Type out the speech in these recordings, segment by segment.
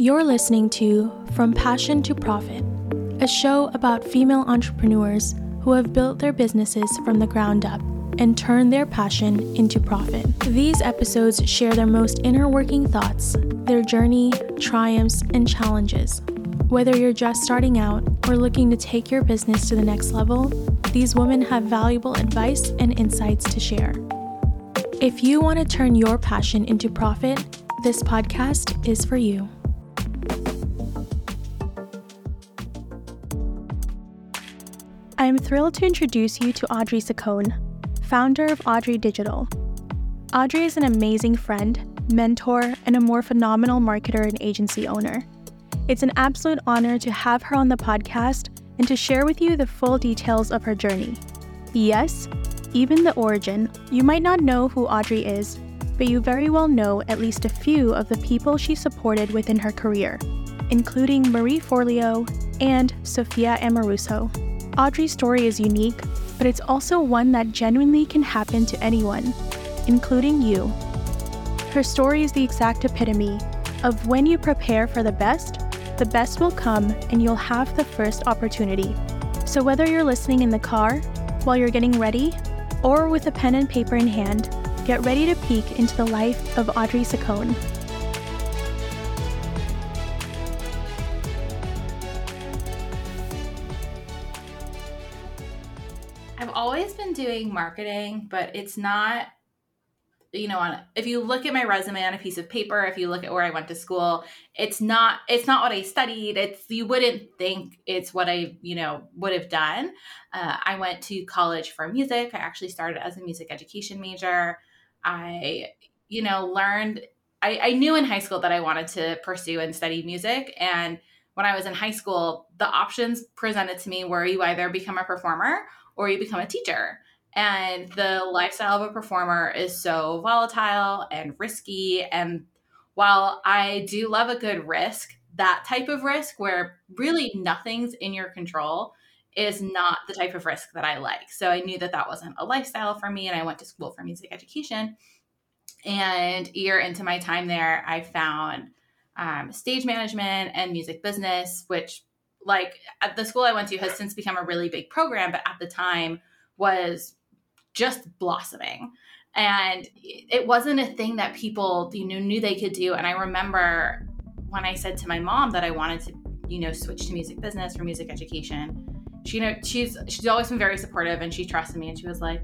You're listening to From Passion to Profit, a show about female entrepreneurs who have built their businesses from the ground up and turned their passion into profit. These episodes share their most inner working thoughts, their journey, triumphs, and challenges. Whether you're just starting out or looking to take your business to the next level, these women have valuable advice and insights to share. If you want to turn your passion into profit, this podcast is for you. I am thrilled to introduce you to Audrey Saccone, founder of Audrey Digital. Audrey is an amazing friend, mentor, and a more phenomenal marketer and agency owner. It's an absolute honor to have her on the podcast and to share with you the full details of her journey. Yes, even the origin. You might not know who Audrey is, but you very well know at least a few of the people she supported within her career, including Marie Forleo and Sophia Amoruso. Audrey's story is unique, but it's also one that genuinely can happen to anyone, including you. Her story is the exact epitome of when you prepare for the best, the best will come and you'll have the first opportunity. So, whether you're listening in the car, while you're getting ready, or with a pen and paper in hand, get ready to peek into the life of Audrey Saccone. I've always been doing marketing, but it's not you know on if you look at my resume on a piece of paper if you look at where i went to school it's not it's not what i studied. It's you wouldn't think it's what i you know would have done. Uh, i went to college for music. I actually started as a music education major. I you know learned I, I knew in high school that i wanted to pursue and study music. And when i was in high school the options presented to me were you either become a performer or you become a teacher and the lifestyle of a performer is so volatile and risky. And while I do love a good risk, that type of risk where really nothing's in your control is not the type of risk that I like. So I knew that that wasn't a lifestyle for me. And I went to school for music education. And a year into my time there, I found um, stage management and music business, which, like, at the school I went to has since become a really big program, but at the time was just blossoming. And it wasn't a thing that people you know knew they could do. And i remember when i said to my mom that i wanted to you know switch to music business or music education she you know she's she's always been very supportive and she trusted me. And she was like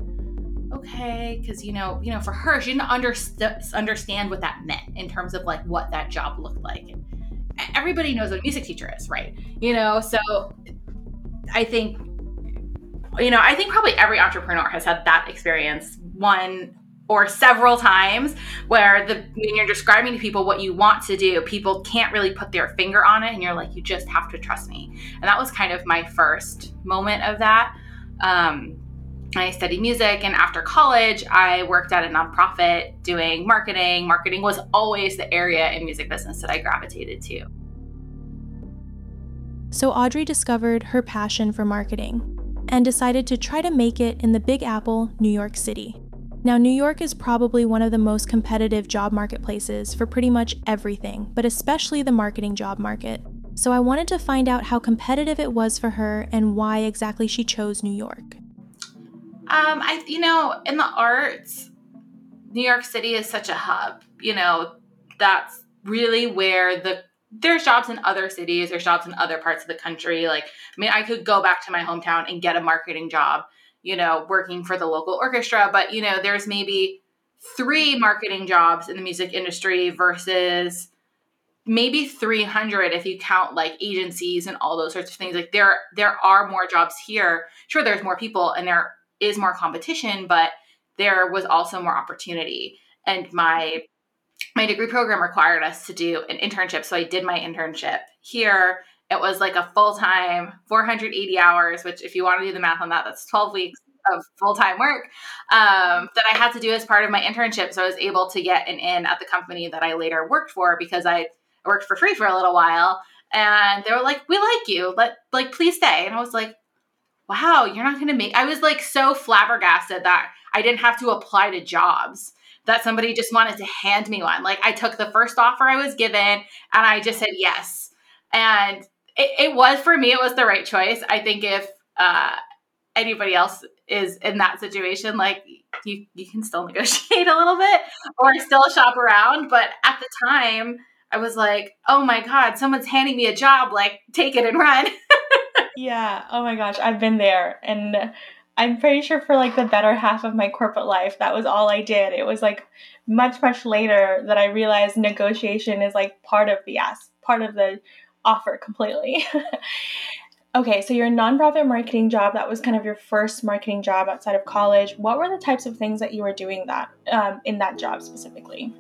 okay because you know you know for her she didn't underst- understand what that meant in terms of like what that job looked like. and everybody knows what a music teacher is right you know so i think you know, I think probably every entrepreneur has had that experience one or several times where the when you're describing to people what you want to do, people can't really put their finger on it and you're like, you just have to trust me. And that was kind of my first moment of that. Um, I studied music and after college I worked at a nonprofit doing marketing. Marketing was always the area in music business that I gravitated to. So Audrey discovered her passion for marketing and decided to try to make it in the Big Apple, New York City. Now, New York is probably one of the most competitive job marketplaces for pretty much everything, but especially the marketing job market. So I wanted to find out how competitive it was for her and why exactly she chose New York. Um, I, you know, in the arts, New York City is such a hub. You know, that's really where the there's jobs in other cities, there's jobs in other parts of the country. Like, I mean, I could go back to my hometown and get a marketing job, you know, working for the local orchestra, but, you know, there's maybe three marketing jobs in the music industry versus maybe 300 if you count like agencies and all those sorts of things like there there are more jobs here sure there's more people and there is more competition but there was also more opportunity and my my degree program required us to do an internship. So I did my internship here. It was like a full time 480 hours, which, if you want to do the math on that, that's 12 weeks of full time work um, that I had to do as part of my internship. So I was able to get an in at the company that I later worked for because I worked for free for a little while. And they were like, "We like you. Let like please stay." And I was like, "Wow, you're not going to make." I was like so flabbergasted that I didn't have to apply to jobs that somebody just wanted to hand me one. Like I took the first offer I was given and I just said yes. And it, it was for me, it was the right choice. I think if uh, anybody else is in that situation, like you, you can still negotiate a little bit or still shop around. But at the time, I was like, oh my God, someone's handing me a job, like take it and run. yeah. Oh my gosh, I've been there. And I'm pretty sure for like the better half of my corporate life, that was all I did. It was like much, much later that I realized negotiation is like part of the ask, part of the offer completely. okay, so your nonprofit marketing job, that was kind of your first marketing job outside of college. What were the types of things that you were doing that um, in that job specifically?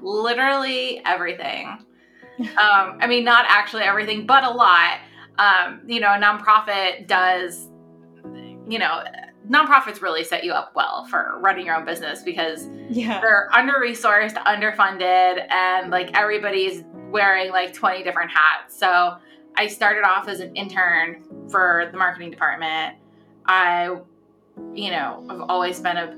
Literally everything. um, I mean, not actually everything, but a lot. Um, you know, a nonprofit does you know, nonprofits really set you up well for running your own business because yeah. they're under resourced, underfunded, and like everybody's wearing like 20 different hats. So I started off as an intern for the marketing department. I, you know, I've always been a,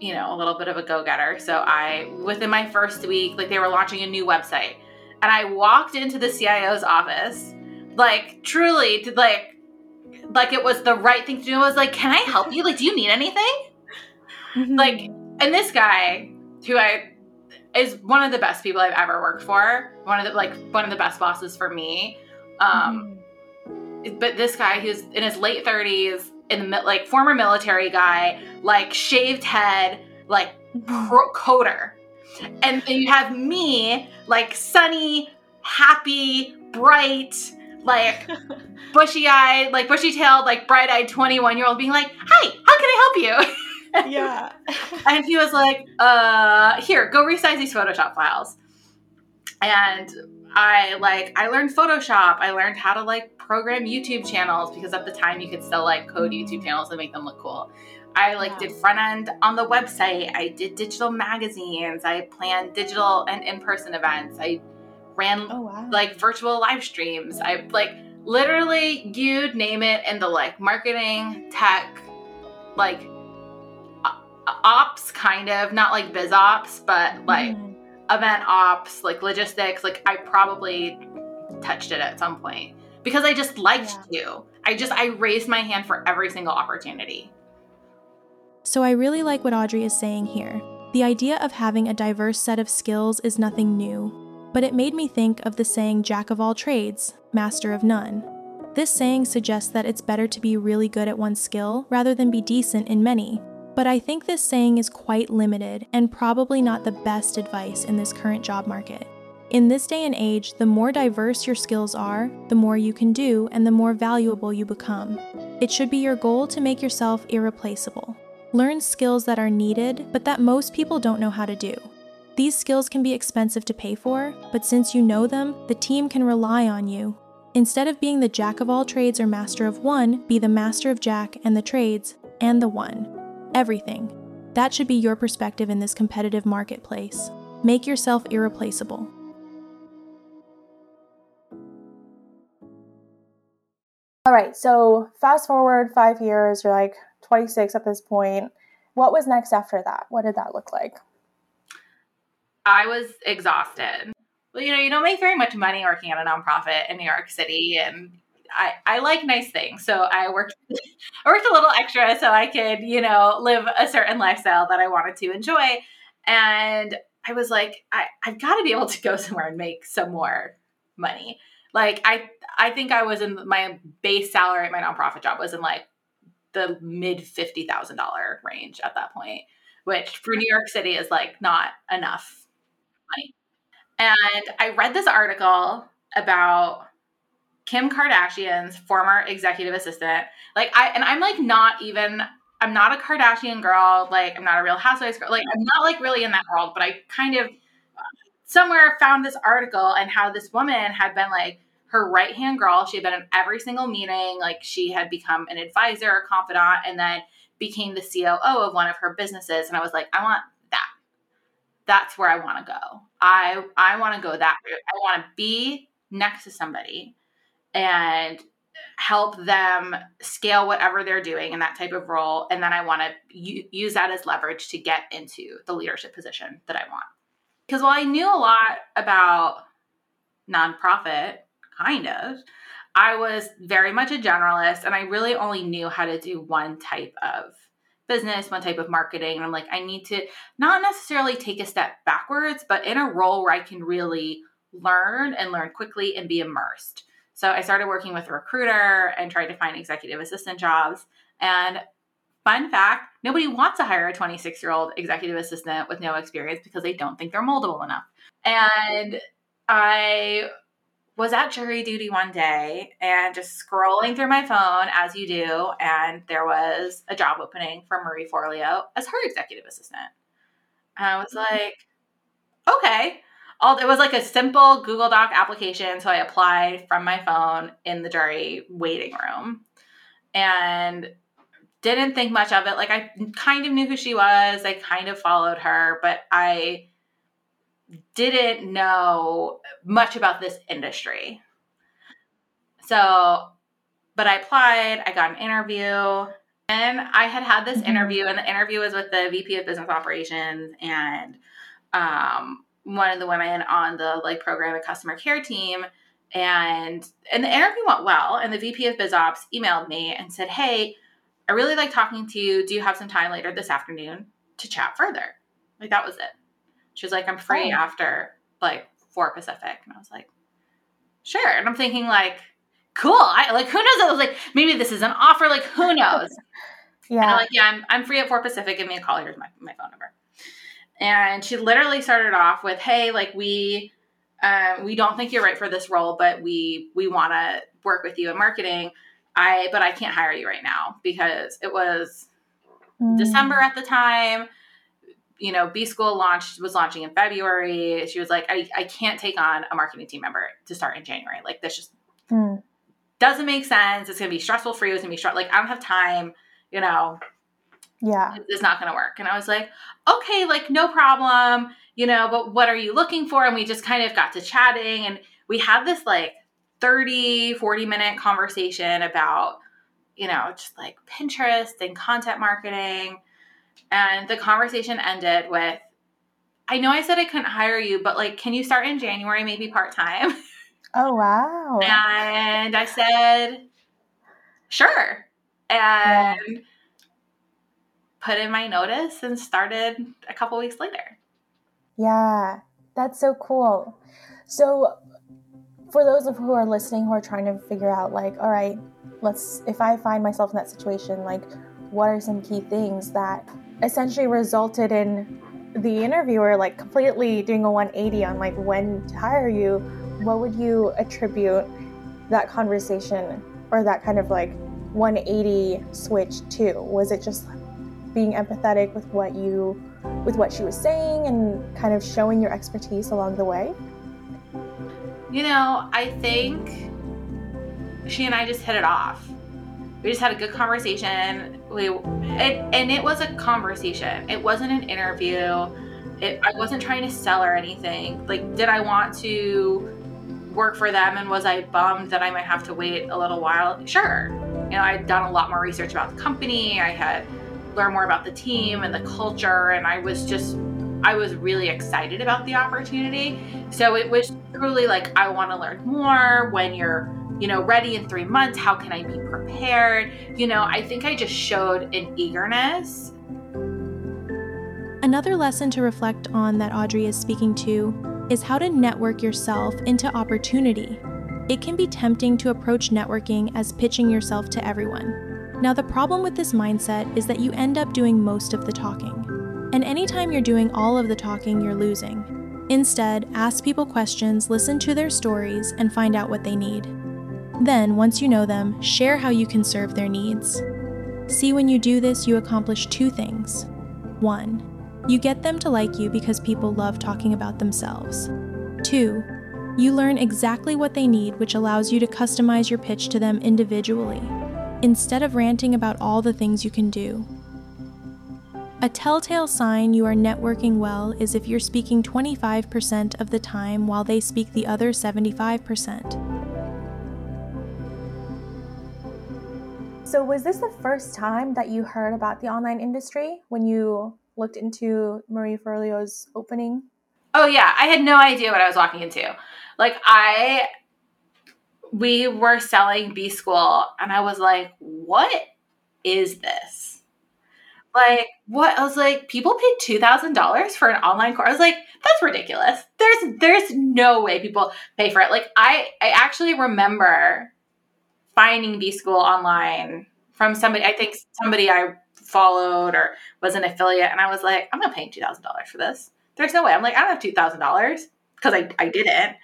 you know, a little bit of a go getter. So I, within my first week, like they were launching a new website, and I walked into the CIO's office, like truly to like like it was the right thing to do. I was like, "Can I help you? Like, do you need anything?" Mm-hmm. Like, and this guy who I is one of the best people I've ever worked for. One of the like one of the best bosses for me. Um, mm-hmm. but this guy who's in his late thirties, in the like former military guy, like shaved head, like mm-hmm. pro- coder, and then you have me, like sunny, happy, bright like bushy eyed, like bushy tailed, like bright eyed 21 year old being like, Hi, how can I help you? yeah. and he was like, uh, here, go resize these Photoshop files. And I like I learned Photoshop. I learned how to like program YouTube channels because at the time you could still like code YouTube channels and make them look cool. I like did front end on the website. I did digital magazines. I planned digital and in person events. I ran oh, wow. like virtual live streams. I like literally you'd name it in the like marketing, tech, like ops kind of, not like biz ops, but like mm. event ops, like logistics. Like I probably touched it at some point because I just liked yeah. to. I just I raised my hand for every single opportunity. So I really like what Audrey is saying here. The idea of having a diverse set of skills is nothing new but it made me think of the saying Jack of all trades, master of none. This saying suggests that it's better to be really good at one skill rather than be decent in many. But I think this saying is quite limited and probably not the best advice in this current job market. In this day and age, the more diverse your skills are, the more you can do and the more valuable you become. It should be your goal to make yourself irreplaceable. Learn skills that are needed, but that most people don't know how to do. These skills can be expensive to pay for, but since you know them, the team can rely on you. Instead of being the jack of all trades or master of one, be the master of jack and the trades and the one. Everything. That should be your perspective in this competitive marketplace. Make yourself irreplaceable. All right, so fast forward five years, you're like 26 at this point. What was next after that? What did that look like? I was exhausted. Well, you know, you don't make very much money working at a nonprofit in New York City, and I, I like nice things. So I worked I worked a little extra so I could, you know, live a certain lifestyle that I wanted to enjoy. And I was like, I, I've got to be able to go somewhere and make some more money. Like I I think I was in my base salary at my nonprofit job was in like the mid fifty thousand dollar range at that point, which for New York City is like not enough And I read this article about Kim Kardashian's former executive assistant. Like I and I'm like not even I'm not a Kardashian girl, like I'm not a real housewives girl. Like I'm not like really in that world, but I kind of uh, somewhere found this article and how this woman had been like her right hand girl. She had been in every single meeting. Like she had become an advisor, a confidant, and then became the COO of one of her businesses. And I was like, I want that's where I want to go. I I want to go that route. I want to be next to somebody and help them scale whatever they're doing in that type of role. And then I want to u- use that as leverage to get into the leadership position that I want. Because while I knew a lot about nonprofit, kind of, I was very much a generalist and I really only knew how to do one type of business, one type of marketing. And I'm like, I need to not necessarily take a step backwards, but in a role where I can really learn and learn quickly and be immersed. So I started working with a recruiter and tried to find executive assistant jobs. And fun fact nobody wants to hire a 26 year old executive assistant with no experience because they don't think they're moldable enough. And I was at jury duty one day and just scrolling through my phone as you do, and there was a job opening for Marie Forleo as her executive assistant. And I was like, okay. All, it was like a simple Google Doc application. So I applied from my phone in the jury waiting room and didn't think much of it. Like I kind of knew who she was. I kind of followed her, but I didn't know much about this industry. So, but I applied, I got an interview, and I had had this mm-hmm. interview, and the interview was with the VP of Business Operations and um, one of the women on the like program and customer care team. And and the interview went well, and the VP of Biz Ops emailed me and said, "Hey, I really like talking to you. Do you have some time later this afternoon to chat further?" Like that was it. She was like, I'm free oh. after like four Pacific. And I was like, sure. And I'm thinking like, cool. I like who knows? I was like, maybe this is an offer. Like who knows? yeah. And I'm like, yeah, I'm, I'm free at four Pacific. Give me a call. Here's my, my phone number. And she literally started off with, hey, like we um, we don't think you're right for this role, but we we want to work with you in marketing. I but I can't hire you right now because it was mm. December at the time you know, B School launched was launching in February. She was like, I, I can't take on a marketing team member to start in January. Like this just mm. doesn't make sense. It's gonna be stressful for you. It's gonna be stressful. Like I don't have time, you know. Yeah. It's not gonna work. And I was like, okay, like no problem, you know, but what are you looking for? And we just kind of got to chatting and we had this like 30, 40 minute conversation about, you know, just like Pinterest and content marketing and the conversation ended with, I know I said I couldn't hire you, but like, can you start in January, maybe part time? Oh, wow. And I said, sure. And yeah. put in my notice and started a couple weeks later. Yeah, that's so cool. So, for those of who are listening who are trying to figure out, like, all right, let's, if I find myself in that situation, like, what are some key things that essentially resulted in the interviewer like completely doing a 180 on like when to hire you. What would you attribute that conversation or that kind of like 180 switch to? Was it just being empathetic with what you with what she was saying and kind of showing your expertise along the way? You know i think she and i just hit it off we just had a good conversation. We it, and it was a conversation. It wasn't an interview. It, i wasn't trying to sell or anything. Like did i want to work for them and was i bummed that i might have to wait a little while? Sure. You know i'd done a lot more research about the company. I had learned more about the team and the culture and i was just i was really excited about the opportunity. So it was truly like i want to learn more when you're you know, ready in three months. How can I be prepared? You know, I think I just showed an eagerness. Another lesson to reflect on that Audrey is speaking to is how to network yourself into opportunity. It can be tempting to approach networking as pitching yourself to everyone. Now, the problem with this mindset is that you end up doing most of the talking. And anytime you're doing all of the talking, you're losing. Instead, ask people questions, listen to their stories, and find out what they need. Then, once you know them, share how you can serve their needs. See, when you do this, you accomplish two things. One, you get them to like you because people love talking about themselves. Two, you learn exactly what they need, which allows you to customize your pitch to them individually, instead of ranting about all the things you can do. A telltale sign you are networking well is if you're speaking 25% of the time while they speak the other 75%. So, was this the first time that you heard about the online industry when you looked into Marie Forleo's opening? Oh, yeah. I had no idea what I was walking into. Like, I, we were selling B School, and I was like, what is this? Like, what? I was like, people paid $2,000 for an online course. I was like, that's ridiculous. There's, there's no way people pay for it. Like, I, I actually remember finding B School online from somebody, I think somebody I followed or was an affiliate, and I was like, I'm not paying two thousand dollars for this. There's no way. I'm like, I don't have two thousand dollars because I I didn't.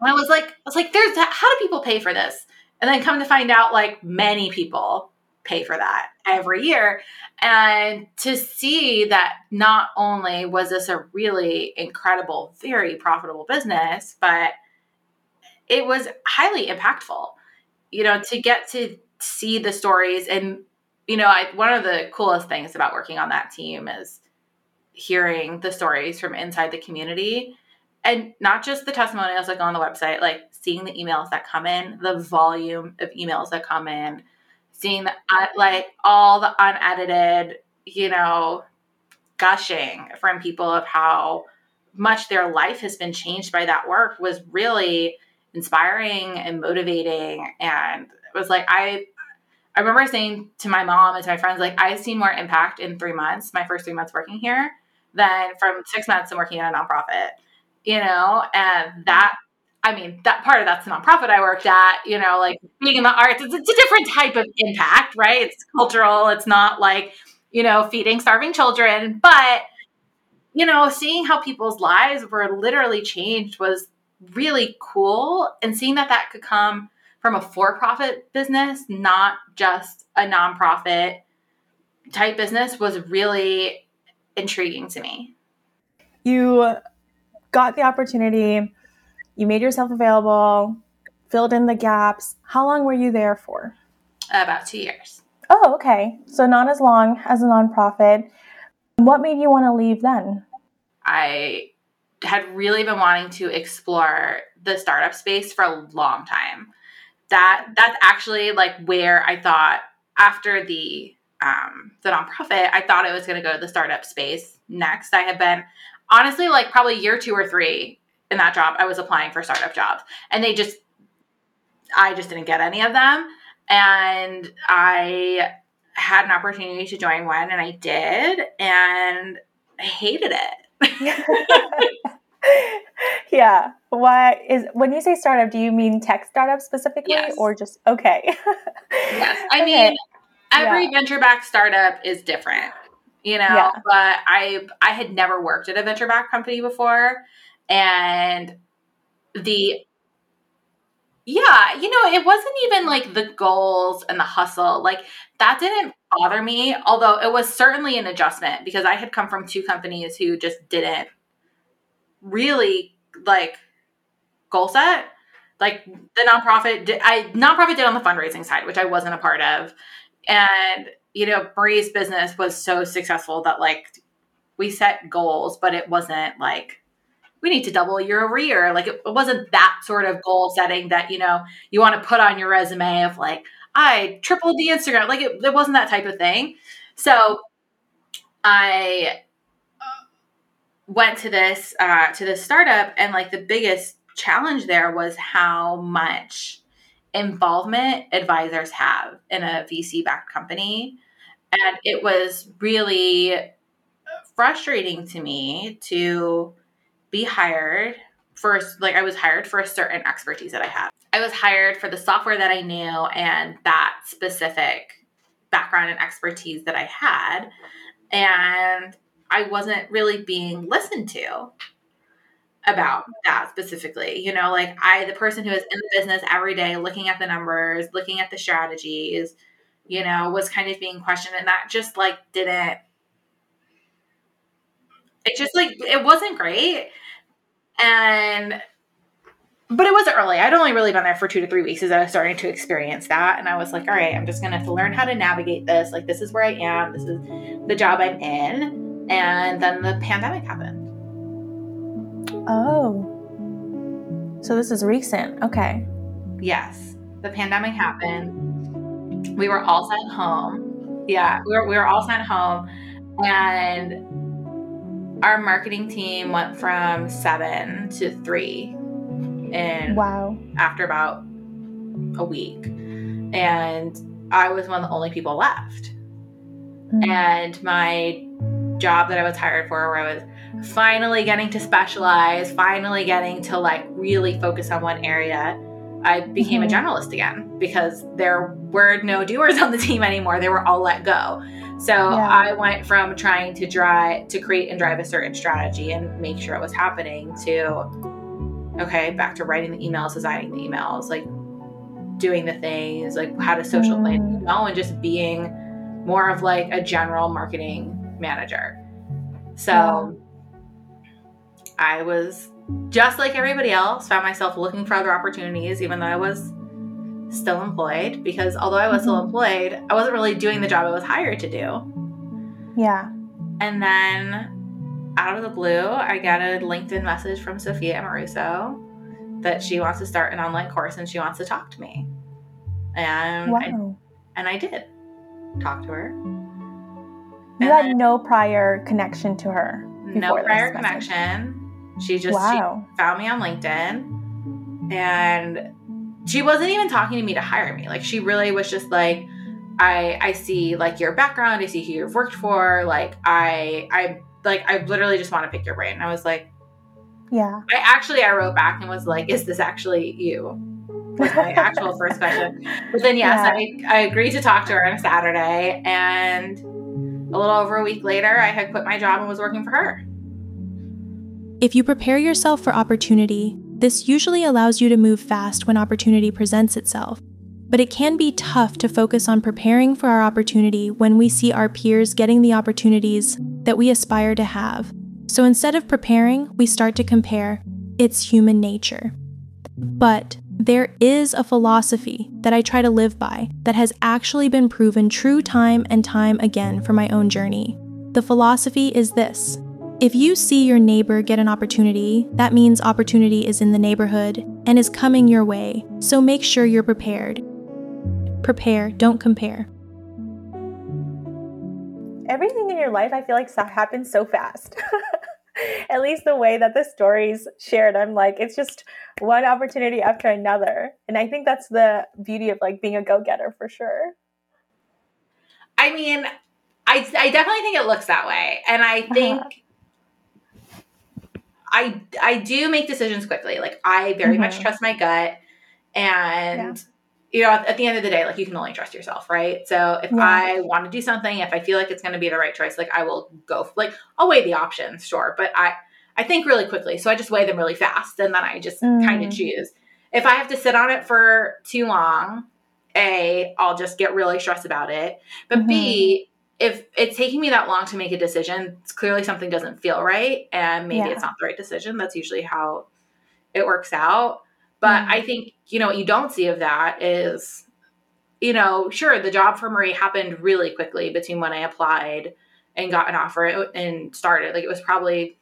And I was like, I was like, there's how do people pay for this? And then come to find out, like many people pay for that every year. And to see that not only was this a really incredible, very profitable business, but it was highly impactful you know, to get to see the stories. And you know, I one of the coolest things about working on that team is hearing the stories from inside the community and not just the testimonials that go on the website, like seeing the emails that come in, the volume of emails that come in, seeing the like all the unedited, you know, gushing from people of how much their life has been changed by that work was really inspiring and motivating and it was like i i remember saying to my mom and to my friends like i've seen more impact in three months my first three months working here than from six months and working at a nonprofit you know and that I mean, that part of that's the nonprofit I worked at, you know, like being in the arts, it's, it's, a different type of impact, right? It's cultural. It's not like, you know, feeding starving children. But, you know, seeing how people's lives were literally changed was really cool and seeing that that could come from a for-profit business not just a nonprofit type business was really intriguing to me. You got the opportunity you made yourself available filled in the gaps. How long were you there for? About two years. Oh okay. So not as long as a nonprofit. What made you want to leave then? I had really been wanting to explore the startup space for a long time. That that's actually like where I thought after the um, the nonprofit, I thought I was going to go to the startup space next. I had been honestly like probably year two or three in that job. I was applying for startup jobs, and they just I just didn't get any of them, and I had an opportunity to join one, and I did, and I hated it. yeah. Why is when you say startup, do you mean tech startup specifically yes. or just okay? yes. I okay. mean every yeah. venture backed startup is different. You know, yeah. but I I had never worked at a venture backed company before and the yeah, you know, it wasn't even like the goals and the hustle. Like that didn't bother me, although it was certainly an adjustment because I had come from two companies who just didn't really like goal set. Like the nonprofit, did, I nonprofit did on the fundraising side, which I wasn't a part of, and you know, Marie's business was so successful that like we set goals, but it wasn't like we need to double year over year. Like it, it wasn't that sort of goal setting that, you know, you want to put on your resume of like, I tripled the Instagram. Like it, it wasn't that type of thing. So I uh, went to this uh, to this startup, and like the biggest challenge there was how much involvement advisors have in a VC backed company, and it was really frustrating to me to be hired for like I was hired for a certain expertise that I had. I was hired for the software that I knew and that specific background and expertise that I had and I wasn't really being listened to about that specifically. You know, like I the person who is in the business every day looking at the numbers, looking at the strategies, you know, was kind of being questioned and that just like didn't it just like it wasn't great and but it wasn't early. I'd only really been there for two to three weeks as I was starting to experience that. And I was like, all right, I'm just gonna have to learn how to navigate this. Like this is where I am, this is the job I'm in. And then the pandemic happened. Oh. So this is recent. Okay. Yes. The pandemic happened. we were all sent home. Yeah, we were, we were all sent home. And our marketing team went from seven to three and Wow. after about a week. And I was one of the only people left. Mm. And my job that I was hired for, where I was finally getting to specialize, finally getting to like really focus on one area, I became a Mhm. generalist again because there were no doers on the team anymore. They were all let go. So Yeah. I went from trying to drive to create and drive a certain strategy and make sure it was happening to okay, back to writing the emails, designing the emails, like doing the things, like how to social plan Mm. email and just being more of like a general marketing manager. So Yeah. I was just like everybody else, found myself looking for other opportunities, even though I was still employed. Because although I was still Mhm. employed, I wasn't really doing the job I was hired to do. Yeah. And then out of the blue, I got a LinkedIn message from Sophia Amoruso that she wants to start an online course and she wants to talk to me. And I, and I did talk to her. You And had then- no prior connection to her. no prior connection. She just she found me on LinkedIn and she wasn't even talking to me to hire me. Like she really was just like I I see like your background, I see who you've worked for, like I I like I literally just want to pick your brain. And I was like yeah. I actually I wrote back and was like is this actually you? Was my actual first question. But then yes, Yeah. I I agreed to talk to her on a Saturday and a little over a week later I had quit my job and was working for her. If you prepare yourself for opportunity, this usually allows you to move fast when opportunity presents itself. But it can be tough to focus on preparing for our opportunity when we see our peers getting the opportunities that we aspire to have. So instead of preparing, we start to compare. It's human nature. But there is a philosophy that I try to live by that has actually been proven true time and time again for my own journey. The philosophy is this if you see your neighbor get an opportunity, that means opportunity is in the neighborhood and is coming your way, so make sure you're prepared. Prepare, don't compare. Everything in your life, I feel like, happens so fast. At least the way that the stories shared, I'm like, it's just one opportunity after another. And I think that's the beauty of like being a go getter for sure. I mean, I, I definitely think it looks that way. And I think I I do make decisions quickly. Like I very much Mhm. trust my gut and you know, at, at the end of the day, like you can only trust yourself, right? So if Yeah. I want to do something, if I feel like it's going to be the right choice, like I will go. Like I'll weigh the options, sure, but I I think really quickly, so I just weigh them really fast, and then I just kind of Mm. choose. If I have to sit on it for too long, a I'll just get really stressed about it. But B, if it's taking me that long to make a decision, it's clearly something doesn't feel right, and maybe Yeah. it's not the right decision. That's usually how it works out. But Mm. I think, you know, what you don't see of that is, you know, sure, the job for Marie happened really quickly between when I applied and got an offer and started. Like it was probably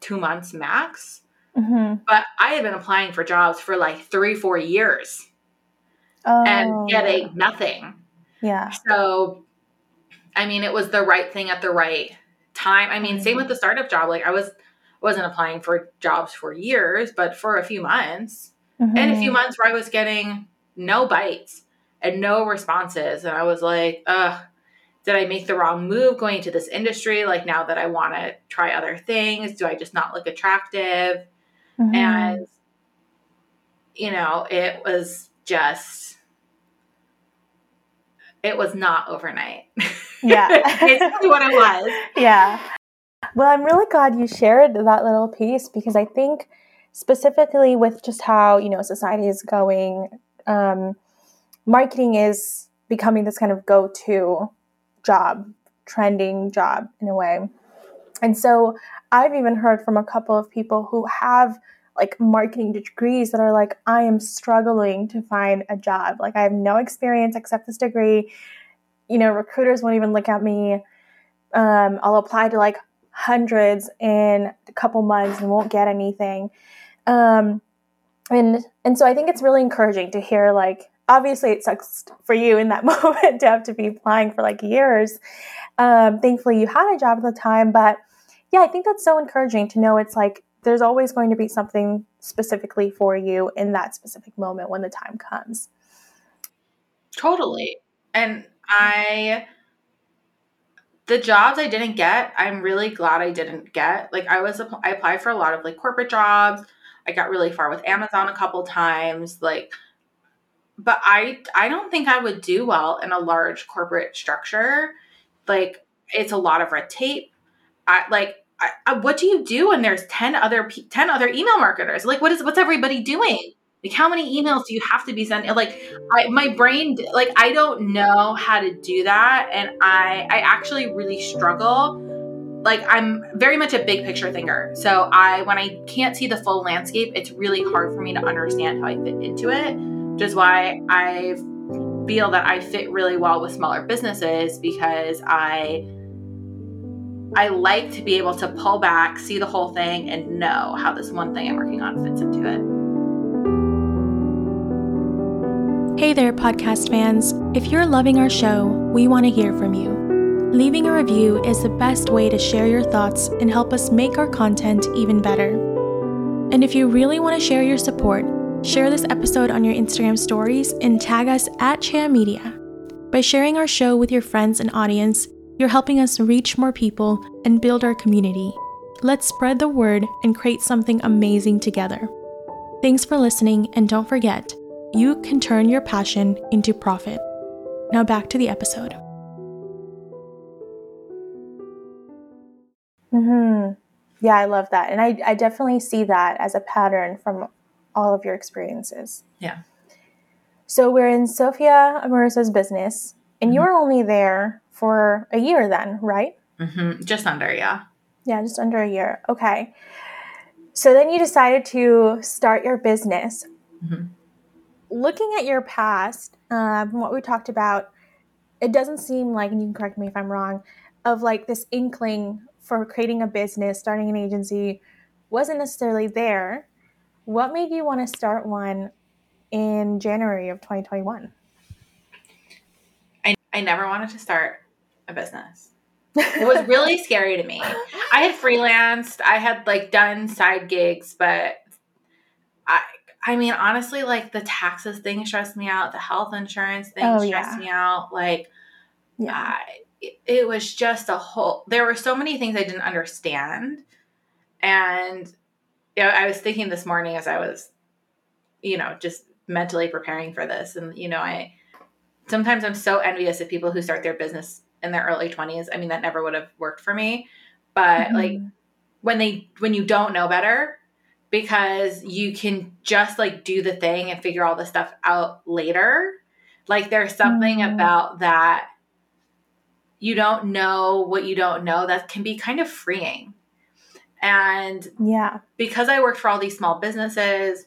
two months max. Mm-hmm. But I had been applying for jobs for like three, four years Oh, and getting nothing. yeah. So, I mean, it was the right thing at the right time. I mean, same with the startup job. Like I was wasn't applying for jobs for years, but for a few months. And a few Mhm. months where I was getting no bites and no responses. And I was like, ugh, did I make the wrong move going into this industry? Like now that I want to try other things, do I just not look attractive? Mhm. And, you know, it was just, it was not overnight. Yeah. Basically what it was. yeah. Well, I'm really glad you shared that little piece because I think specifically with just how, you know, society is going, um, marketing is becoming this kind of go-to job, trending job in a way. And so I've even heard from a couple of people who have like marketing degrees that are like, I am struggling to find a job. Like I have no experience except this degree. You know, recruiters won't even look at me. Um, I'll apply to like hundreds in a couple months and won't get anything. Um, and and so I think it's really encouraging to hear like obviously it sucks for you in that moment to have to be applying for like years. Um, thankfully, you had a job at the time, but yeah, I think that's so encouraging to know it's like there's always going to be something specifically for you in that specific moment when the time comes. Totally. And I, the jobs I didn't get, I'm really glad I didn't get. Like, I was, I applied for a lot of like corporate jobs. I got really far with Amazon a couple times. Like, but I, I don't think I would do well in a large corporate structure. Like, it's a lot of red tape. I like I, I, what do you do when there's 10 other 10 other email marketers like what is what's everybody doing like how many emails do you have to be sending? Like I, my brain like i don't know how to do that. And i i actually really struggle. Like i'm very much a big picture thinker. So i when i can't see the full landscape it's really hard for me to understand how i fit into it which is why i feel that i fit really well with smaller businesses because i I like to be able to pull back, see the whole thing, and know how this one thing I'm working on fits into it. Hey there, podcast fans. If you're loving our show, we want to hear from you. Leaving a review is the best way to share your thoughts and help us make our content even better. And if you really want to share your support, share this episode on your Instagram stories and tag us at Cheya Media. By sharing our show with your friends and audience, you're helping us reach more people and build our community. Let's spread the word and create something amazing together. Thanks for listening, and don't forget, you can turn your passion into profit. Now back to the episode. Hmm. Yeah, I love that, and I I definitely see that as a pattern from all of your experiences. Yeah. So we're in Sophia Amoruso's business, and mm-hmm. you're only there for a year then, right? Mm-hmm. Just under, yeah. Yeah, just under a year. Okay. So then you decided to start your business. Mm-hmm. Looking at your past, uh, from what we talked about, it doesn't seem like, and you can correct me if I'm wrong, of like this inkling for creating a business, starting an agency, wasn't necessarily there. What made you want to start one in January of 2021? I, I never wanted to start a business. it was really scary to me. I had freelanced, I had like done side gigs, but I I mean honestly like the taxes thing stressed me out, the health insurance thing oh, stressed yeah. me out. Like yeah. I, it, it was just a whole there were so many things I didn't understand. And you know, I was thinking this morning as I was you know, just mentally preparing for this and you know, I sometimes I'm so envious of people who start their business in their early 20s i mean that never would have worked for me but mm-hmm. like when they when you don't know better because you can just like do the thing and figure all the stuff out later like there's something mm-hmm. about that you don't know what you don't know that can be kind of freeing and yeah because i worked for all these small businesses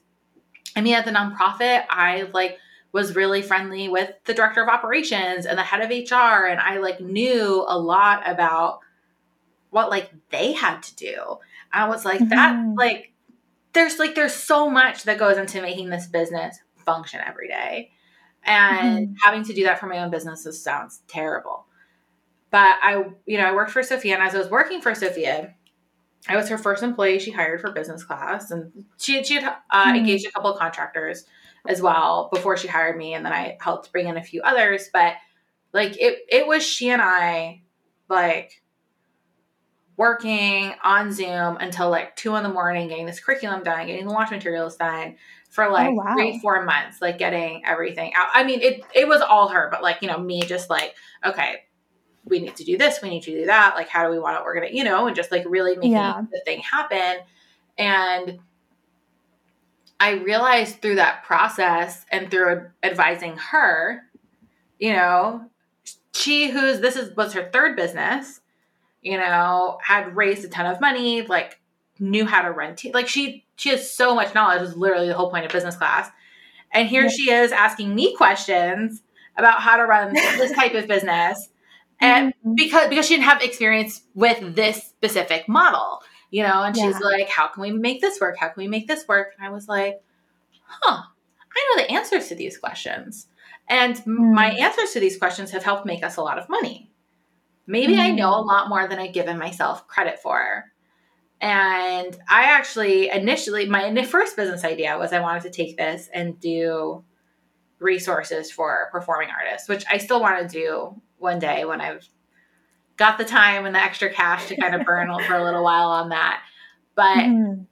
i mean at the nonprofit i like was really friendly with the director of operations and the head of HR and I like knew a lot about what like they had to do. I was like mm-hmm. that like there's like there's so much that goes into making this business function every day. And mm-hmm. having to do that for my own businesses sounds terrible. But I you know, I worked for Sophia and as I was working for Sophia, I was her first employee she hired for business class and she she had uh, mm-hmm. engaged a couple of contractors as well before she hired me and then I helped bring in a few others but like it it was she and I like working on Zoom until like two in the morning, getting this curriculum done, getting the launch materials done for oh, like oh, wow. three, four months, like getting everything out. I mean, it it was all her, but like, you know, me just like, okay, we need to do this, we need to do that. Like, how do we want to organize, you know, and just like really making yeah. the thing happen. And I realized through that process and through advising her, you know, she who's this is was her third business, you know, had raised a ton of money, like knew how to run te- like she she has so much knowledge is literally the whole point of business class. And here yeah. she is asking me questions about how to run this type of business. And mm-hmm. because because she didn't have experience with this specific model you know, and yeah. she's like, How can we make this work? How can we make this work? And I was like, Huh, I know the answers to these questions. And my answers to these questions have helped make us a lot of money. Maybe mm. I know a lot more than I've given myself credit for. And I actually initially, my first business idea was I wanted to take this and do resources for performing artists, which I still want to do one day when I've got the time and the extra cash to kind of burn for a little while on that. But mm.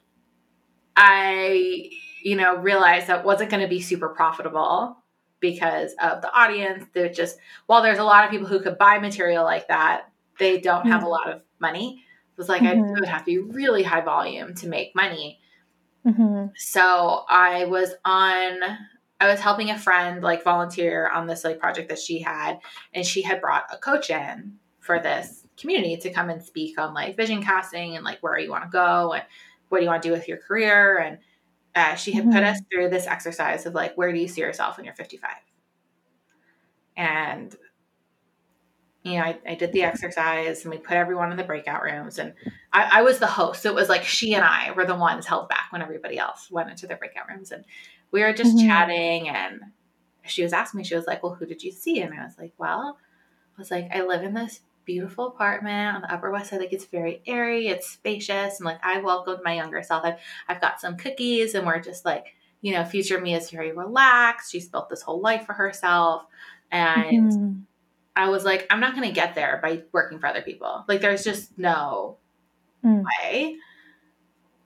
I, you know, realized that wasn't going to be super profitable because of the audience. They're just, while there's a lot of people who could buy material like that, they don't mm. have a lot of money. It was like mm-hmm. I would have to be really high volume to make money. Mm-hmm. So I was on I was helping a friend like volunteer on this like project that she had, and she had brought a coach in for this community to come and speak on like vision casting and like where you want to go and what do you want to do with your career. And uh, she had mm-hmm. put us through this exercise of like, where do you see yourself when you're 55? And you know, I, I, did the exercise and we put everyone in the breakout rooms and I, I, was the host. So it was like she and I were the ones held back when everybody else went into their breakout rooms. And we were just mm-hmm. chatting and she was asking me, she was like, Well, who did you see? And I was like, Well, I was like, I live in this beautiful apartment on the Upper West Side. Like it's very airy, it's spacious, and like I welcomed my younger self. I've, I've got some cookies, and we're just like, you know, future me is very relaxed. She's built this whole life for herself, and mm-hmm. I was like, I'm not going to get there by working for other people. Like there's just no mm. way.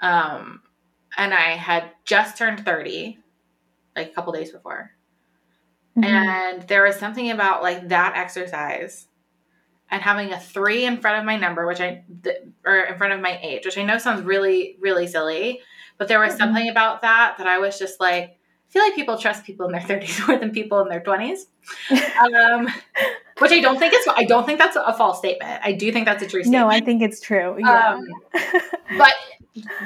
Um, and I had just turned 30 like a couple days before. Mm-hmm. And there was something about like that exercise and having a three in front of my number, which I, or in front of my age, which I know sounds really, really silly, but there was mm-hmm. something about that that I was just like, I feel like people trust people in their 30s more than people in their 20s. um, which I don't think is, I don't think that's a false statement. I do think that's a true statement. No, I think it's true. Yeah. Um, but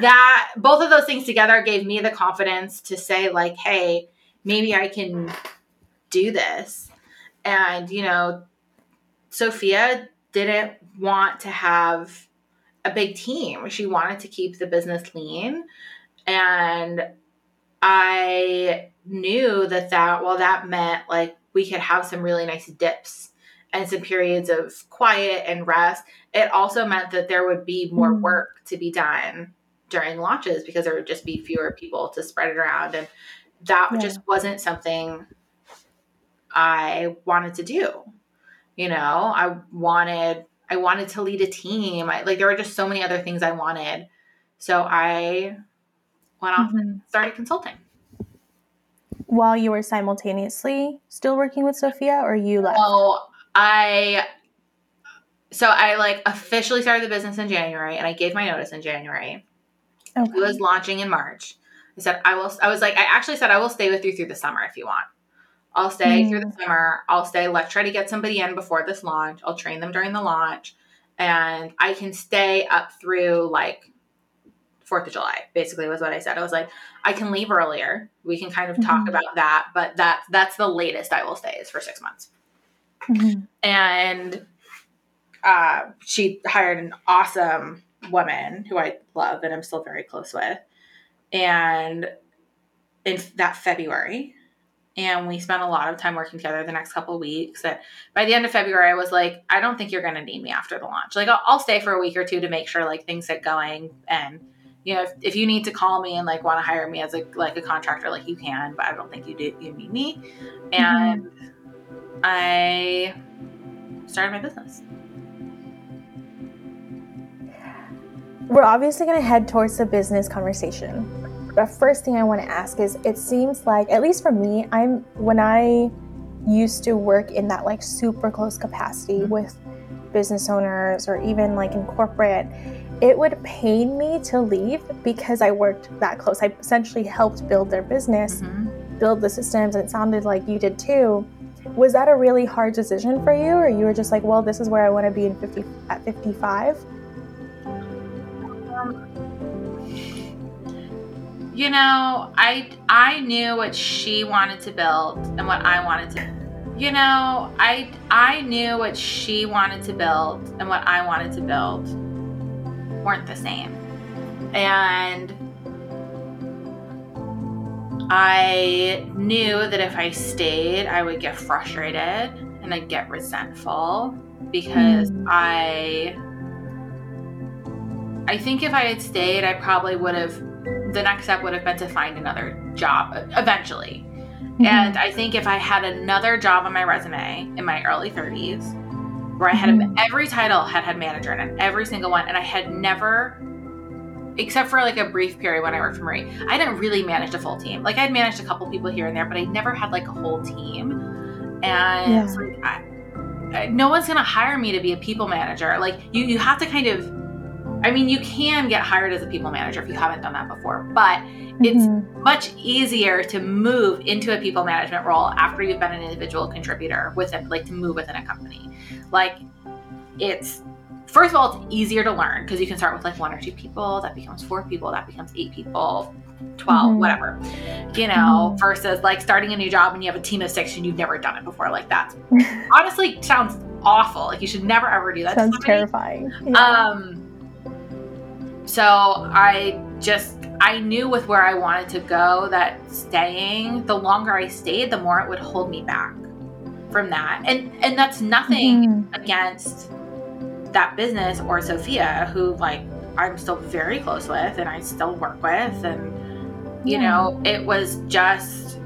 that both of those things together gave me the confidence to say like hey maybe i can do this and you know sophia didn't want to have a big team she wanted to keep the business lean and i knew that that well that meant like we could have some really nice dips and some periods of quiet and rest it also meant that there would be more mm. work to be done during launches because there would just be fewer people to spread it around and that yeah. just wasn't something I wanted to do. You know, I wanted I wanted to lead a team. I, like there were just so many other things I wanted. So I went off mm-hmm. and started consulting. While you were simultaneously still working with Sophia or you left? Oh, I so I like officially started the business in January and I gave my notice in January. Okay. It was launching in March. I said, I will, I was like, I actually said, I will stay with you through the summer if you want. I'll stay mm. through the summer. I'll stay, let's try to get somebody in before this launch. I'll train them during the launch. And I can stay up through like Fourth of July, basically was what I said. I was like, I can leave earlier. We can kind of talk mm-hmm. about that, but that that's the latest I will stay is for six months. Mm-hmm. And uh, she hired an awesome woman who I love and I'm still very close with. And in that February, and we spent a lot of time working together the next couple weeks. And by the end of February, I was like, I don't think you're going to need me after the launch. Like, I'll, I'll, stay for a week or two to make sure like things get going. And you know, if, if you need to call me and like want to hire me as a like a contractor, like you can. But I don't think you do. You need me. And mm-hmm. I started my business. We're obviously going to head towards the business conversation. The first thing I want to ask is it seems like, at least for me, I'm when I used to work in that like super close capacity mm-hmm. with business owners or even like in corporate, it would pain me to leave because I worked that close. I essentially helped build their business, mm-hmm. build the systems, and it sounded like you did too. Was that a really hard decision for you, or you were just like, well, this is where I want to be in 50 at 55? You know, I I knew what she wanted to build and what I wanted to you know, I I knew what she wanted to build and what I wanted to build weren't the same. And I knew that if I stayed, I would get frustrated and I'd get resentful because mm. I I think if I had stayed, I probably would have the next step would have been to find another job eventually. Mm-hmm. And I think if I had another job on my resume in my early 30s, where I had mm-hmm. every title had had manager in it, every single one, and I had never, except for like a brief period when I worked for Marie, I didn't really manage a full team. Like I'd managed a couple people here and there, but I never had like a whole team. And yeah. like, I, no one's gonna hire me to be a people manager. Like you, you have to kind of I mean, you can get hired as a people manager if you haven't done that before, but it's mm-hmm. much easier to move into a people management role after you've been an individual contributor within, like, to move within a company. Like, it's first of all, it's easier to learn because you can start with like one or two people, that becomes four people, that becomes eight people, 12, mm-hmm. whatever, you know, mm-hmm. versus like starting a new job and you have a team of six and you've never done it before. Like that honestly sounds awful. Like you should never ever do that. Sounds terrifying. Yeah. Um, so I just I knew with where I wanted to go that staying, the longer I stayed, the more it would hold me back from that. And and that's nothing mm-hmm. against that business or Sophia who like I'm still very close with and I still work with and you yeah. know, it was just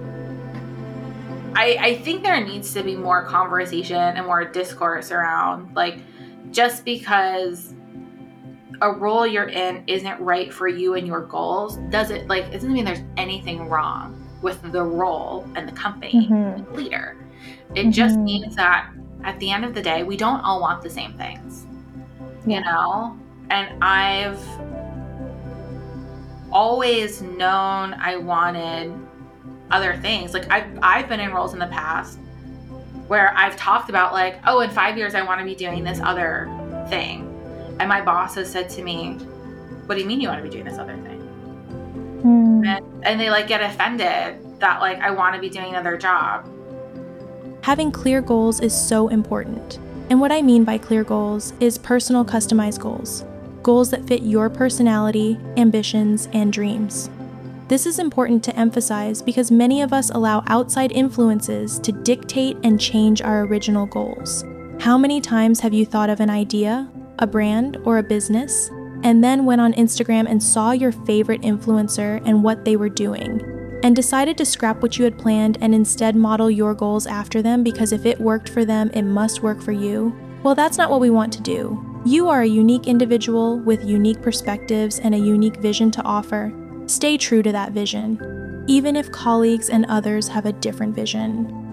I I think there needs to be more conversation and more discourse around like just because a role you're in isn't right for you and your goals, does it like it doesn't mean there's anything wrong with the role and the company mm-hmm. leader. It mm-hmm. just means that at the end of the day, we don't all want the same things. Yeah. You know? And I've always known I wanted other things. Like I've I've been in roles in the past where I've talked about like, oh, in five years I want to be doing this other thing and my boss has said to me, What do you mean you want to be doing this other thing? Mm. And, and they like get offended that like I want to be doing another job. Having clear goals is so important. And what I mean by clear goals is personal customized goals. Goals that fit your personality, ambitions, and dreams. This is important to emphasize because many of us allow outside influences to dictate and change our original goals. How many times have you thought of an idea, a brand, or a business, and then went on Instagram and saw your favorite influencer and what they were doing, and decided to scrap what you had planned and instead model your goals after them because if it worked for them, it must work for you? Well, that's not what we want to do. You are a unique individual with unique perspectives and a unique vision to offer. Stay true to that vision, even if colleagues and others have a different vision.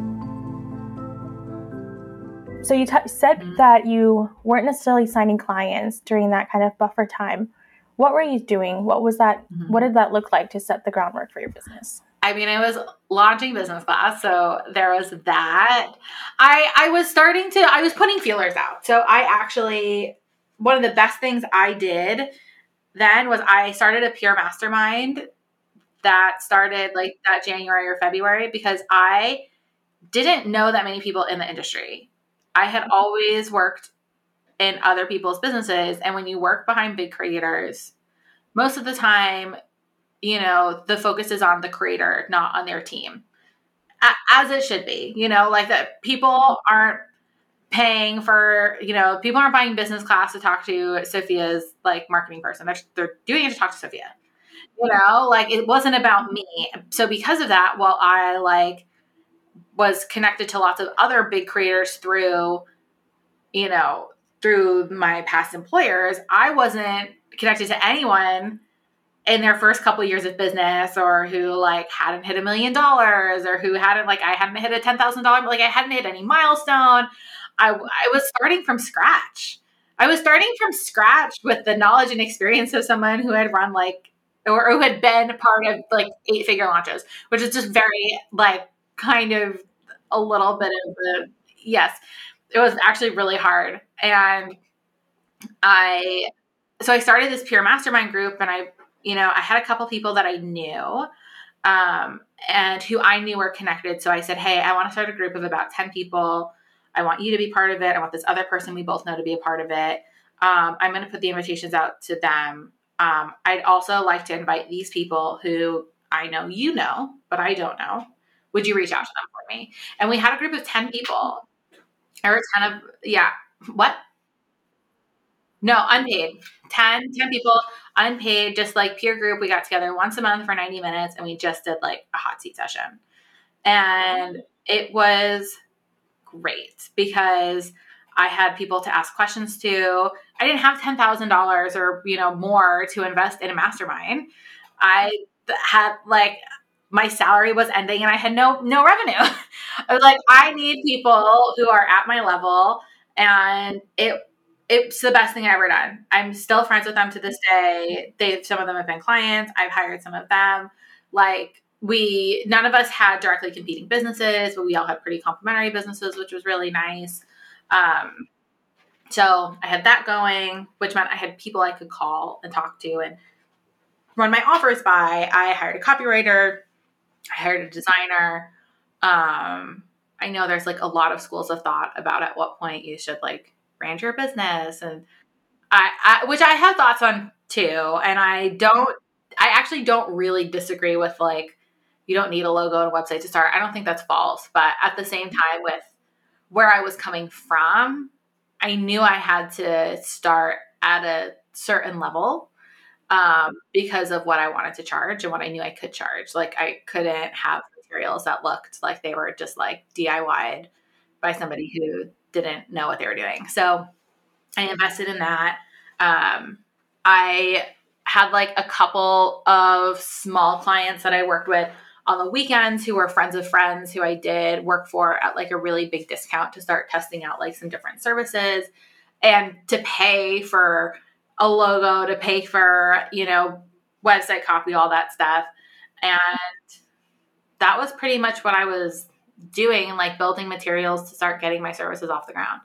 So you t- said mm-hmm. that you weren't necessarily signing clients during that kind of buffer time. What were you doing? What was that? Mm-hmm. What did that look like to set the groundwork for your business? I mean, I was launching business class, so there was that. I I was starting to I was putting feelers out. So I actually one of the best things I did then was I started a peer mastermind that started like that January or February because I didn't know that many people in the industry. I had always worked in other people's businesses. And when you work behind big creators, most of the time, you know, the focus is on the creator, not on their team, as it should be. You know, like that people aren't paying for, you know, people aren't buying business class to talk to Sophia's like marketing person. They're, they're doing it to talk to Sophia. You know, like it wasn't about me. So because of that, while I like was connected to lots of other big creators through, you know, through my past employers, I wasn't connected to anyone in their first couple years of business or who like hadn't hit a million dollars or who hadn't like I hadn't hit a ten thousand dollar like I hadn't hit any milestone. I I was starting from scratch. I was starting from scratch with the knowledge and experience of someone who had run like or who had been part of like eight figure launches, which is just very like kind of a little bit of the yes it was actually really hard. And i so i started this peer mastermind group and i you know i had a couple people that i knew um, and who i knew were connected. So i said hey i want to start a group of about 10 people. I want you to be part of it. I want this other person we both know to be a part of it. Um, i'm going to put the invitations out to them. Um, i'd also like to invite these people who I know you know, but I don't know. Would you reach out to them for me? And we had a group of 10 people. Or 10 of, yeah. What? No, unpaid. 10, 10 people, unpaid, just like peer group. We got together once a month for 90 minutes and we just did like a hot seat session. And it was great because I had people to ask questions to. I didn't have $10,000 or, you know, more to invest in a mastermind. I had like my salary was ending and I had no no revenue. I was like I need people who are at my level and it it's the best thing I've ever done. I'm still friends with them to this day. They some of them have been clients. I've hired some of them. Like we none of us had directly competing businesses, but we all had pretty complementary businesses, which was really nice. Um, so I had that going, which meant I had people I could call and talk to and run my offers by. I hired a copywriter, I hired a designer. Um, I know there's like a lot of schools of thought about at what point you should like brand your business and I, I which I have thoughts on too. And I don't I actually don't really disagree with like you don't need a logo and a website to start. I don't think that's false. But at the same time with where I was coming from, I knew I had to start at a certain level um, because of what I wanted to charge and what I knew I could charge. Like I couldn't have materials that looked like they were just like DIYed by somebody who didn't know what they were doing. So I invested in that. Um, I had like a couple of small clients that I worked with on the weekends who were friends of friends who I did work for at like a really big discount to start testing out like some different services and to pay for a logo, to pay for, you know, website copy, all that stuff. And that was pretty much what I was doing, like building materials to start getting my services off the ground.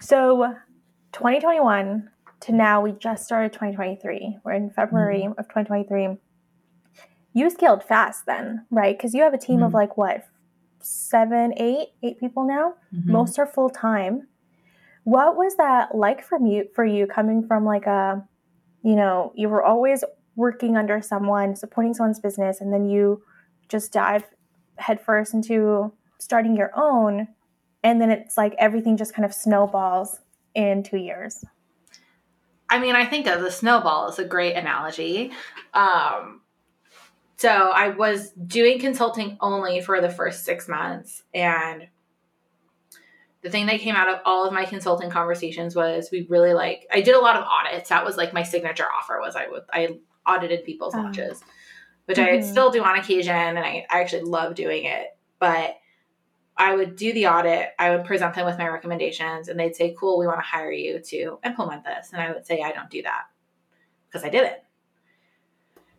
So 2021 to now, we just started 2023. We're in February mm-hmm. of 2023 you scaled fast then, right? Because you have a team mm-hmm. of like what, seven, eight, eight people now. Mm-hmm. Most are full time. What was that like for you? For you coming from like a, you know, you were always working under someone, supporting someone's business, and then you just dive headfirst into starting your own, and then it's like everything just kind of snowballs in two years. I mean, I think of the snowball as a great analogy. Um, so I was doing consulting only for the first six months. And the thing that came out of all of my consulting conversations was we really like, I did a lot of audits. That was like my signature offer was I would, I audited people's oh. launches, which mm-hmm. I still do on occasion. And I, I actually love doing it. But I would do the audit, I would present them with my recommendations, and they'd say, Cool, we want to hire you to implement this. And I would say, I don't do that because I didn't.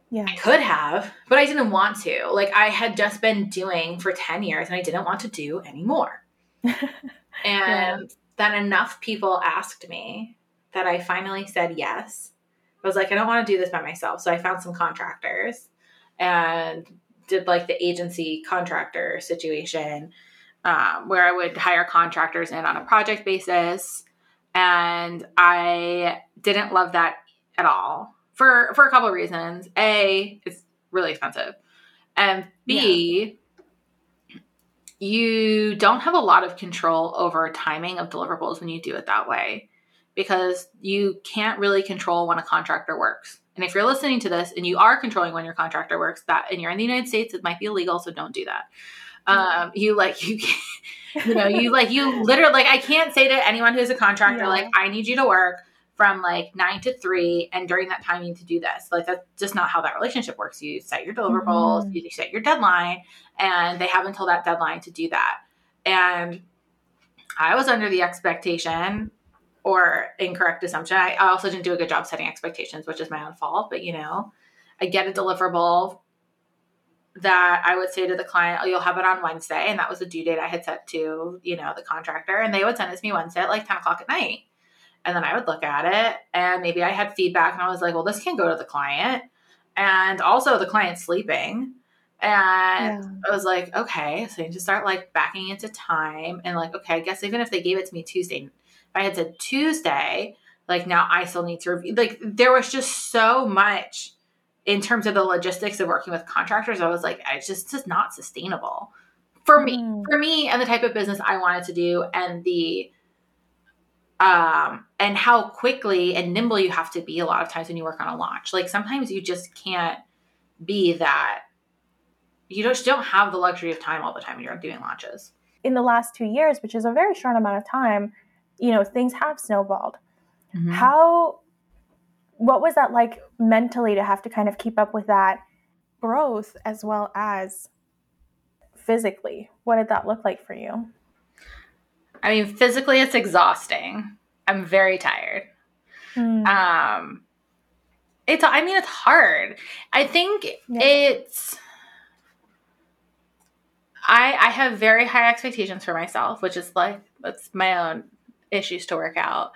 Yeah. I could have, but I didn't want to. Like I had just been doing for 10 years and I didn't want to do anymore. and yeah. then enough people asked me that I finally said yes. I was like, I don't want to do this by myself. So I found some contractors and did like the agency contractor situation um, where I would hire contractors in on a project basis. And I didn't love that at all for for a couple of reasons. A, it's really expensive, and B, yeah. You don't have a lot of control over timing of deliverables when you do it that way, because you can't really control when a contractor works. And if you're listening to this and you are controlling when your contractor works, that and you're in the United States, it might be illegal, so don't do that. Um, you like you, you know, you like you literally like I can't say to anyone who's a contractor yeah. like I need you to work from like nine to three, and during that time you need to do this. Like that's just not how that relationship works. You set your deliverables, mm-hmm. you set your deadline, and they have until that deadline to do that. And I was under the expectation or incorrect assumption. I also didn't do a good job setting expectations, which is my own fault. But you know, I get a deliverable that I would say to the client, oh, you'll have it on Wednesday. And that was the due date I had set to, you know, the contractor. And they would send it to me Wednesday at like 10 o'clock at night. And then I would look at it and maybe I had feedback and I was like, well, this can go to the client. And also the client's sleeping. And yeah. I was like, okay, so I need to start like backing into time and like, okay, I guess even if they gave it to me Tuesday, if I had said Tuesday, like now I still need to review. Like there was just so much in terms of the logistics of working with contractors, I was like, it's just just not sustainable for me. Mm. For me and the type of business I wanted to do and the um and how quickly and nimble you have to be a lot of times when you work on a launch. Like sometimes you just can't be that you just don't have the luxury of time all the time when you're doing launches. In the last two years, which is a very short amount of time, you know, things have snowballed. Mm-hmm. How, what was that like mentally to have to kind of keep up with that growth as well as physically? What did that look like for you? I mean, physically, it's exhausting. I'm very tired. Mm. Um, it's, I mean, it's hard. I think Yeah. it's, I, I have very high expectations for myself, which is like, that's my own issues to work out.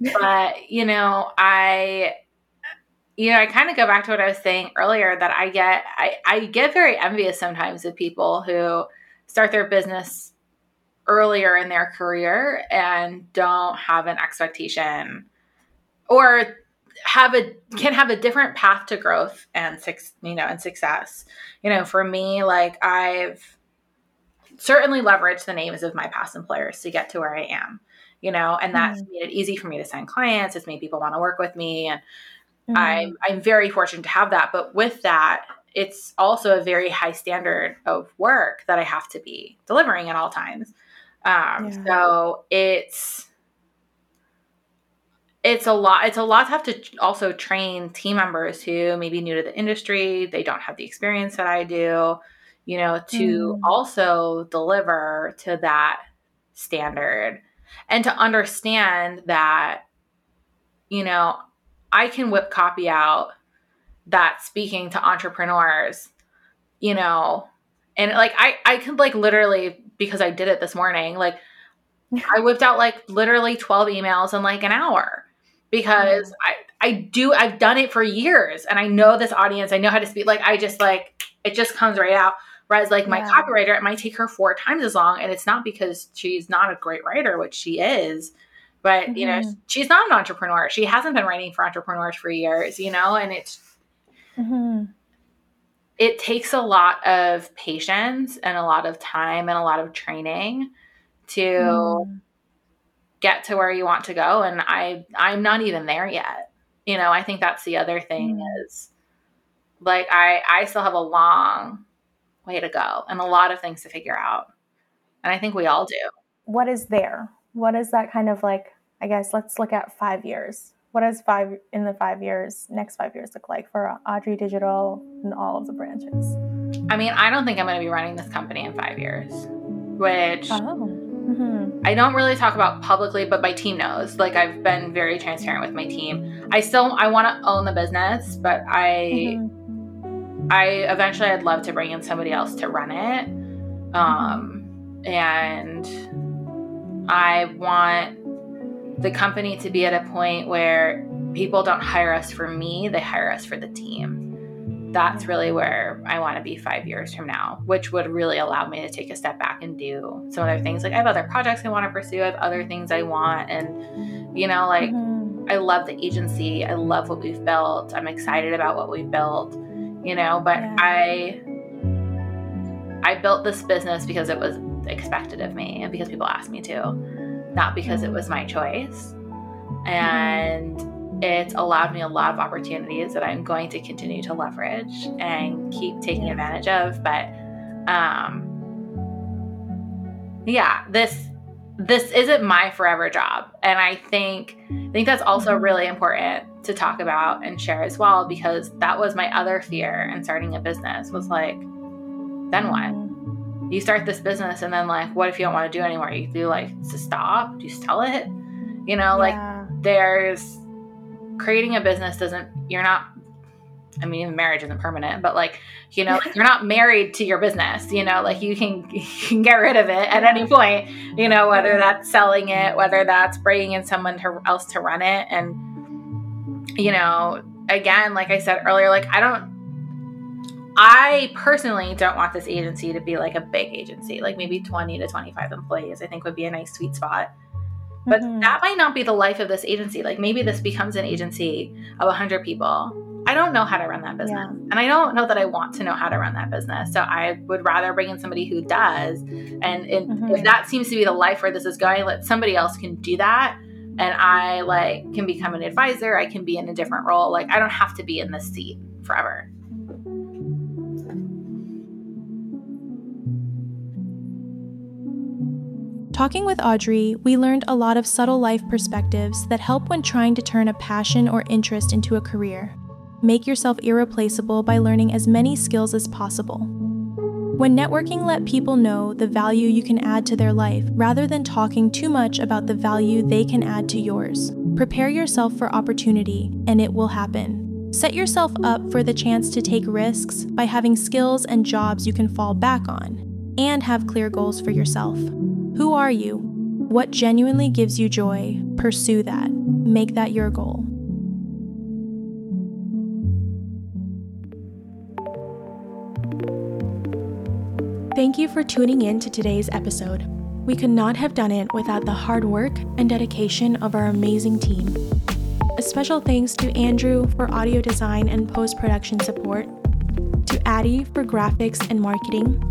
But, you know, I, you know, I kind of go back to what I was saying earlier that I get, I, I get very envious sometimes of people who start their business earlier in their career and don't have an expectation or have a can have a different path to growth and six you know and success you know for me like i've certainly leveraged the names of my past employers to get to where i am you know and that's made it easy for me to sign clients it's made people want to work with me and Mm. I'm I'm very fortunate to have that. But with that, it's also a very high standard of work that I have to be delivering at all times. Um, Yeah. So it's it's a lot. It's a lot to have to also train team members who may be new to the industry. They don't have the experience that I do. You know, to Mm. also deliver to that standard and to understand that you know I can whip copy out that speaking to entrepreneurs, you know, and like I I could like literally because I did it this morning, like I whipped out like literally 12 emails in like an hour because I I do I've done it for years and I know this audience, I know how to speak like I just like it just comes right out. Whereas like my Yeah. copywriter, it might take her four times as long and it's not because she's not a great writer, which she is but you know Mhm. she's not an entrepreneur she hasn't been writing for entrepreneurs for years you know and it's Mhm. It takes a lot of patience and a lot of time and a lot of training to Mm. get to where you want to go and i i'm not even there yet you know i think that's the other thing Mm. is like i i still have a long way to go and a lot of things to figure out and i think we all do What is there? What is that kind of like? I guess let's look at five years. What does five in the five years, next five years look like for Audrey Digital and all of the branches? i mean i don't think i'm going to be running this company in five years which Oh. hmm I don't really talk about publicly, but my team knows. Like I've been very transparent with my team. I still I want to own the business, but I Mm-hmm. I eventually I'd love to bring in somebody else to run it. Um and I want the company to be at a point where people don't hire us for me, they hire us for the team. That's really where I want to be five years from now, which would really allow me to take a step back and do some other things. Like I have other projects I want to pursue, I have other things I want. And, you know, like Mhm. I love the agency. I love what we've built. I'm excited about what we've built, you know, but Yeah. I I built this business because it was expected of me and because people asked me to, not because it was my choice. And it's allowed me a lot of opportunities that I'm going to continue to leverage and keep taking advantage of. But um yeah, this this isn't my forever job. And I think I think that's also Mhm. really important to talk about and share as well because that was my other fear in starting a business was like then what? You start this business and then like what if you don't want to do anymore? You do like to stop? Do you sell it? You know, like Yeah. there's creating a business doesn't you're not I mean even marriage isn't permanent, but like, you know, you're not married to your business, you know, like you can you can get rid of it at any point, you know, whether that's selling it, whether that's bringing in someone to, else to run it and you know, again, like I said earlier, like I don't I personally don't want this agency to be like a big agency, like maybe 20 to 25 employees, I think would be a nice sweet spot but Mhm. that might not be the life of this agency like maybe this becomes an agency of 100 people i don't know how to run that business. Yeah. And I don't know that I want to know how to run that business. So I would rather bring in somebody who does. And, and mm-hmm. if that seems to be the life where this is going, let somebody else can do that. And I like can become an advisor. I can be in a different role. Like I don't have to be in this seat forever. Talking with Audrey, we learned a lot of subtle life perspectives that help when trying to turn a passion or interest into a career. Make yourself irreplaceable by learning as many skills as possible. When networking, let people know the value you can add to their life rather than talking too much about the value they can add to yours. Prepare yourself for opportunity, and it will happen. Set yourself up for the chance to take risks by having skills and jobs you can fall back on, and have clear goals for yourself. Who are you? What genuinely gives you joy? Pursue that. Make that your goal. Thank you for tuning in to today's episode. We could not have done it without the hard work and dedication of our amazing team. A special thanks to Andrew for audio design and post production support, to Addie for graphics and marketing,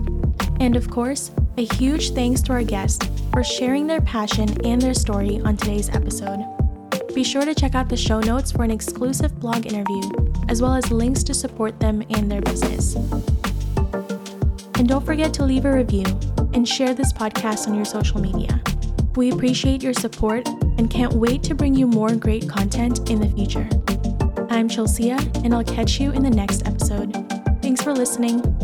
and of course, a huge thanks to our guests for sharing their passion and their story on today's episode. Be sure to check out the show notes for an exclusive blog interview, as well as links to support them and their business. And don't forget to leave a review and share this podcast on your social media. We appreciate your support and can't wait to bring you more great content in the future. I'm Chelsea, and I'll catch you in the next episode. Thanks for listening.